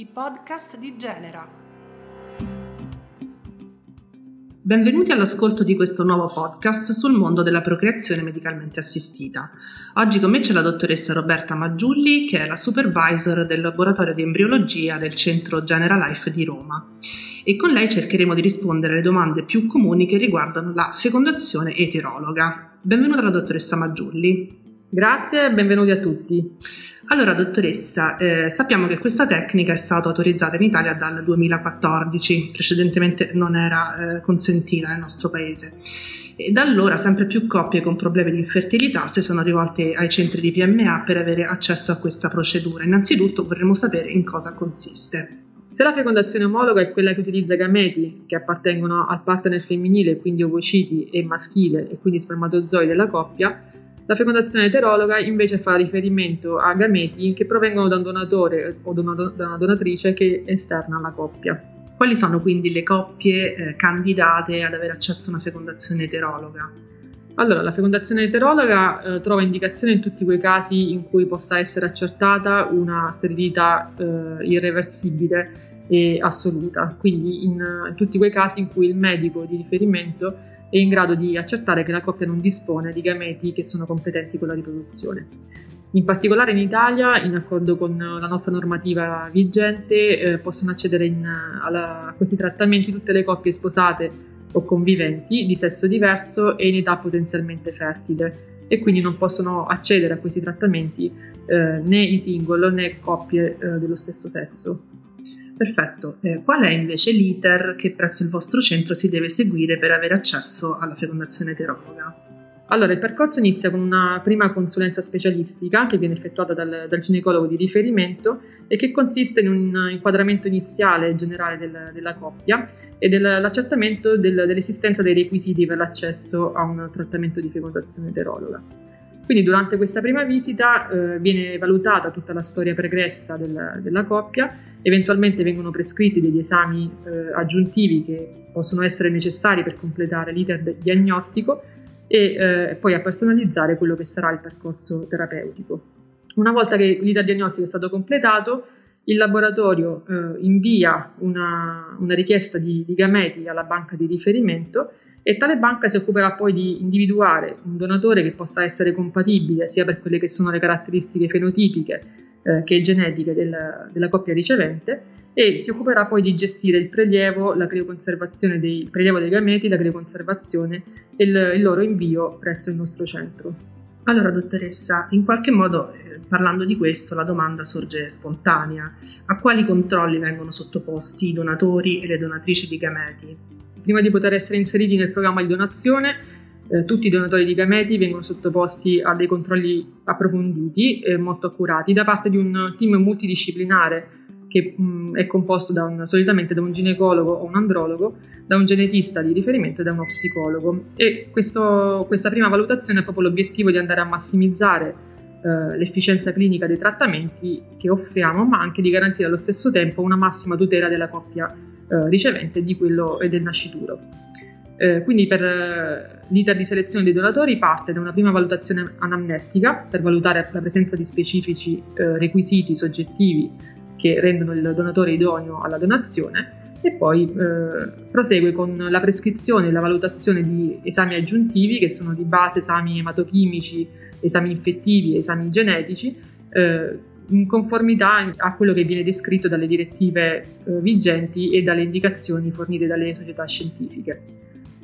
i podcast di Genera. Benvenuti all'ascolto di questo nuovo podcast sul mondo della procreazione medicalmente assistita. Oggi con me c'è la dottoressa Roberta Maggiulli, che è la supervisor del laboratorio di embriologia del centro Genera Life di Roma. E con lei cercheremo di rispondere alle domande più comuni che riguardano la fecondazione eterologa. Benvenuta la dottoressa Maggiulli. Grazie e benvenuti a tutti. Allora, dottoressa, eh, sappiamo che questa tecnica è stata autorizzata in Italia dal 2014, precedentemente non era eh, consentita nel nostro paese. E da allora sempre più coppie con problemi di infertilità si sono rivolte ai centri di PMA per avere accesso a questa procedura. Innanzitutto vorremmo sapere in cosa consiste. Se la fecondazione omologa è quella che utilizza gameti che appartengono al partner femminile, quindi ovociti e maschile e quindi spermatozoi della coppia, la fecondazione eterologa invece fa riferimento a gameti che provengono da un donatore o da una donatrice che è esterna alla coppia. Quali sono quindi le coppie eh, candidate ad avere accesso a una fecondazione eterologa? Allora, la fecondazione eterologa eh, trova indicazione in tutti quei casi in cui possa essere accertata una sterilità eh, irreversibile e assoluta, quindi in, in tutti quei casi in cui il medico di riferimento è in grado di accertare che la coppia non dispone di gameti che sono competenti con la riproduzione. In particolare in Italia, in accordo con la nostra normativa vigente, eh, possono accedere in, alla, a questi trattamenti tutte le coppie sposate o conviventi di sesso diverso e in età potenzialmente fertile e quindi non possono accedere a questi trattamenti eh, né i single né coppie eh, dello stesso sesso. Perfetto. Eh, qual è invece l'iter che presso il vostro centro si deve seguire per avere accesso alla fecondazione eterologa? Allora, il percorso inizia con una prima consulenza specialistica che viene effettuata dal, dal ginecologo di riferimento e che consiste in un inquadramento iniziale generale del, della coppia e dell'accertamento del, dell'esistenza dei requisiti per l'accesso a un trattamento di fecondazione eterologa. Quindi durante questa prima visita eh, viene valutata tutta la storia pregressa del, della coppia, eventualmente vengono prescritti degli esami eh, aggiuntivi che possono essere necessari per completare l'iter diagnostico e eh, poi a personalizzare quello che sarà il percorso terapeutico. Una volta che l'iter diagnostico è stato completato, il laboratorio eh, invia una, una richiesta di, di gameti alla banca di riferimento e tale banca si occuperà poi di individuare un donatore che possa essere compatibile sia per quelle che sono le caratteristiche fenotipiche eh, che genetiche del, della coppia ricevente e si occuperà poi di gestire il prelievo, la crioconservazione dei, prelievo dei gameti, la crioconservazione e il, il loro invio presso il nostro centro. Allora, dottoressa, in qualche modo, eh, parlando di questo, la domanda sorge spontanea. A quali controlli vengono sottoposti i donatori e le donatrici di gameti? Prima di poter essere inseriti nel programma di donazione, eh, tutti i donatori di gameti vengono sottoposti a dei controlli approfonditi e molto accurati da parte di un team multidisciplinare che mh, è composto da un, solitamente da un ginecologo o un andrologo, da un genetista di riferimento e da uno psicologo. E questo, questa prima valutazione ha proprio l'obiettivo di andare a massimizzare eh, l'efficienza clinica dei trattamenti che offriamo, ma anche di garantire allo stesso tempo una massima tutela della coppia eh, ricevente di quello e del nascituro. Eh, quindi per eh, l'iter di selezione dei donatori parte da una prima valutazione anamnestica per valutare la presenza di specifici eh, requisiti soggettivi che rendono il donatore idoneo alla donazione e poi eh, prosegue con la prescrizione e la valutazione di esami aggiuntivi che sono di base esami ematochimici, esami infettivi, esami genetici eh, in conformità a quello che viene descritto dalle direttive eh, vigenti e dalle indicazioni fornite dalle società scientifiche.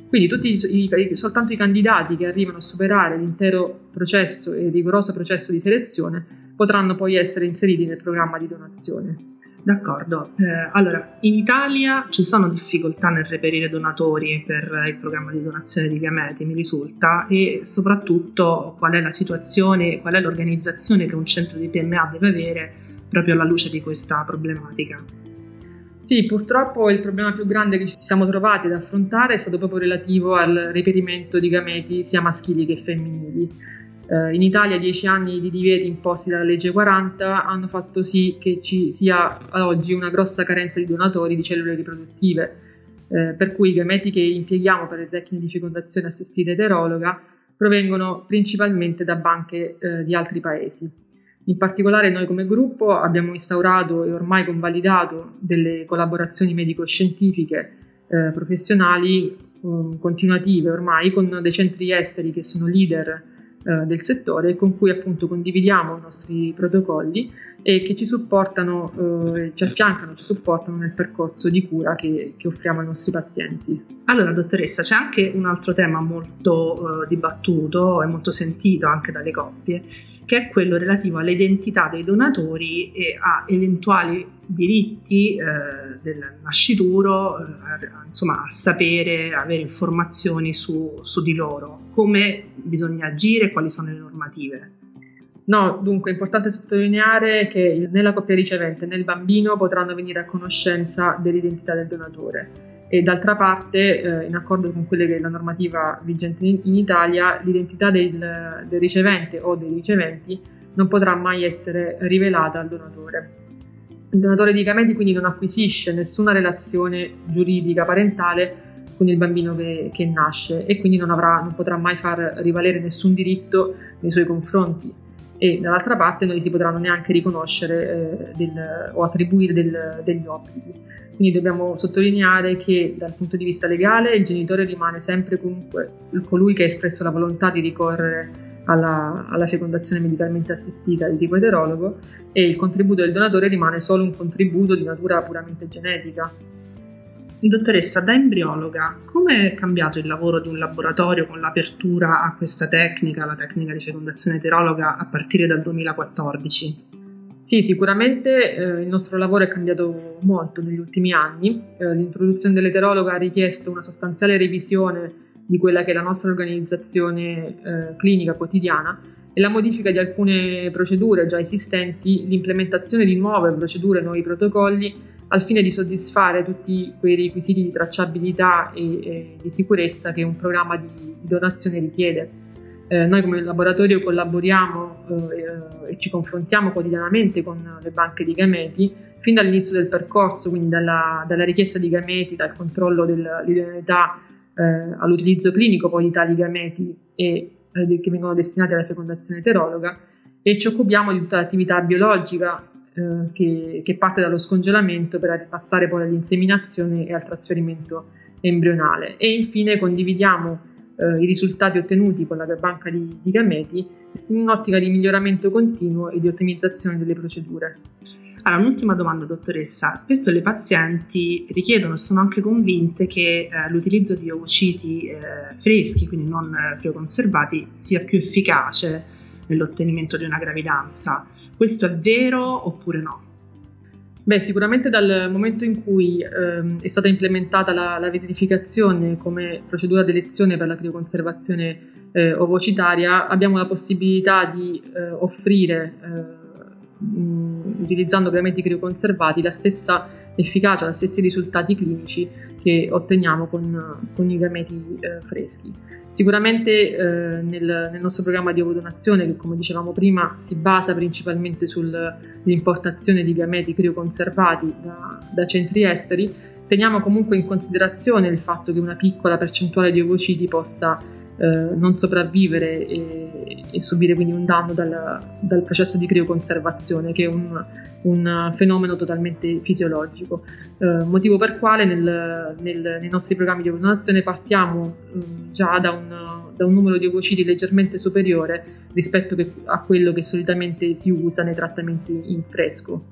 Quindi tutti i, soltanto i candidati che arrivano a superare l'intero processo e rigoroso processo di selezione potranno poi essere inseriti nel programma di donazione. D'accordo, eh, allora in Italia ci sono difficoltà nel reperire donatori per il programma di donazione di gameti, mi risulta, e soprattutto qual è la situazione, qual è l'organizzazione che un centro di PMA deve avere proprio alla luce di questa problematica. Sì, purtroppo il problema più grande che ci siamo trovati ad affrontare è stato proprio relativo al reperimento di gameti sia maschili che femminili. Eh, in Italia dieci anni di divieti imposti dalla legge 40 hanno fatto sì che ci sia ad oggi una grossa carenza di donatori di cellule riproduttive, eh, per cui i gameti che impieghiamo per le tecniche di fecondazione assistita eterologa provengono principalmente da banche eh, di altri paesi. In particolare noi come gruppo abbiamo instaurato e ormai convalidato delle collaborazioni medico-scientifiche eh, professionali um, continuative ormai con dei centri esteri che sono leader eh, del settore con cui appunto condividiamo i nostri protocolli e che ci supportano, eh, ci affiancano, ci supportano nel percorso di cura che, che, offriamo ai nostri pazienti. Allora, dottoressa, c'è anche un altro tema molto eh, dibattuto e molto sentito anche dalle coppie, che è quello relativo all'identità dei donatori e a eventuali diritti eh, del nascituro, eh, insomma a sapere, avere informazioni su, su di loro, come bisogna agire, quali sono le normative. No, dunque è importante sottolineare che né la coppia ricevente né il bambino potranno venire a conoscenza dell'identità del donatore e d'altra parte, eh, in accordo con quella che è la normativa vigente in, in Italia, l'identità del, del, ricevente o dei riceventi non potrà mai essere rivelata al donatore. Il donatore di gameti quindi non acquisisce nessuna relazione giuridica parentale con il bambino che, che nasce e quindi non, avrà, non potrà mai far rivalere nessun diritto nei suoi confronti e dall'altra parte non gli si potranno neanche riconoscere eh, del, o attribuire del, degli obblighi. Quindi dobbiamo sottolineare che dal punto di vista legale il genitore rimane sempre comunque colui che ha espresso la volontà di ricorrere alla, alla, fecondazione medicalmente assistita di tipo eterologo e il contributo del donatore rimane solo un contributo di natura puramente genetica. Dottoressa, da embriologa, come è cambiato il lavoro di un laboratorio con l'apertura a questa tecnica, la tecnica di fecondazione eterologa, a partire dal 2014? Sì, sicuramente eh, il nostro lavoro è cambiato molto negli ultimi anni. Eh, l'introduzione dell'eterologa ha richiesto una sostanziale revisione di quella che è la nostra organizzazione eh, clinica quotidiana e la modifica di alcune procedure già esistenti, l'implementazione di nuove procedure, nuovi protocolli al fine di soddisfare tutti quei requisiti di tracciabilità e, e di sicurezza che un programma di, donazione richiede. Eh, noi come laboratorio collaboriamo eh, e ci confrontiamo quotidianamente con le banche di gameti fin dall'inizio del percorso, quindi dalla, dalla richiesta di gameti, dal controllo dell'idoneità eh, all'utilizzo clinico poi di tali gameti e, eh, che vengono destinati alla fecondazione eterologa e ci occupiamo di tutta l'attività biologica eh, che, che, parte dallo scongelamento per passare poi all'inseminazione e al trasferimento embrionale e infine condividiamo eh, i risultati ottenuti con la banca di, di gameti in un'ottica di miglioramento continuo e di ottimizzazione delle procedure. Allora, un'ultima domanda, dottoressa. Spesso le pazienti richiedono e sono anche convinte che eh, l'utilizzo di ovociti eh, freschi, quindi non eh, crioconservati, sia più efficace nell'ottenimento di una gravidanza. Questo è vero oppure no? Beh, sicuramente dal momento in cui ehm, è stata implementata la, la, verificazione come procedura di elezione per la crioconservazione eh, ovocitaria, abbiamo la possibilità di eh, offrire, eh, mh, utilizzando gameti crioconservati, la stessa efficacia, gli stessi risultati clinici che otteniamo con, con i gameti eh, freschi. Sicuramente eh, nel, nel, nostro programma di ovodonazione, che come dicevamo prima si basa principalmente sull'importazione di gameti crioconservati da, da centri esteri, teniamo comunque in considerazione il fatto che una piccola percentuale di ovociti possa eh, non sopravvivere e, e, subire quindi un danno dal, dal, processo di crioconservazione, che è un, un fenomeno totalmente fisiologico. Eh, motivo per quale nel, nel, nei nostri programmi di vaccinazione partiamo eh, già da un, da un, numero di ovociti leggermente superiore rispetto che, a quello che solitamente si usa nei trattamenti in fresco.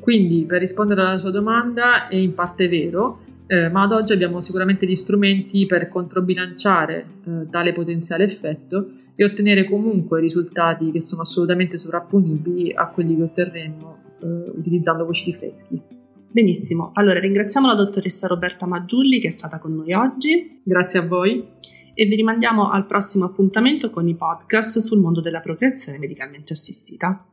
Quindi, per rispondere alla sua domanda, è in parte vero, eh, ma ad oggi abbiamo sicuramente gli strumenti per controbilanciare eh, tale potenziale effetto e ottenere comunque risultati che sono assolutamente sovrapponibili a quelli che otterremo eh, utilizzando vociti freschi. Benissimo, allora ringraziamo la dottoressa Roberta Maggiulli che è stata con noi oggi. Grazie a voi. E vi rimandiamo al prossimo appuntamento con i podcast sul mondo della procreazione medicalmente assistita.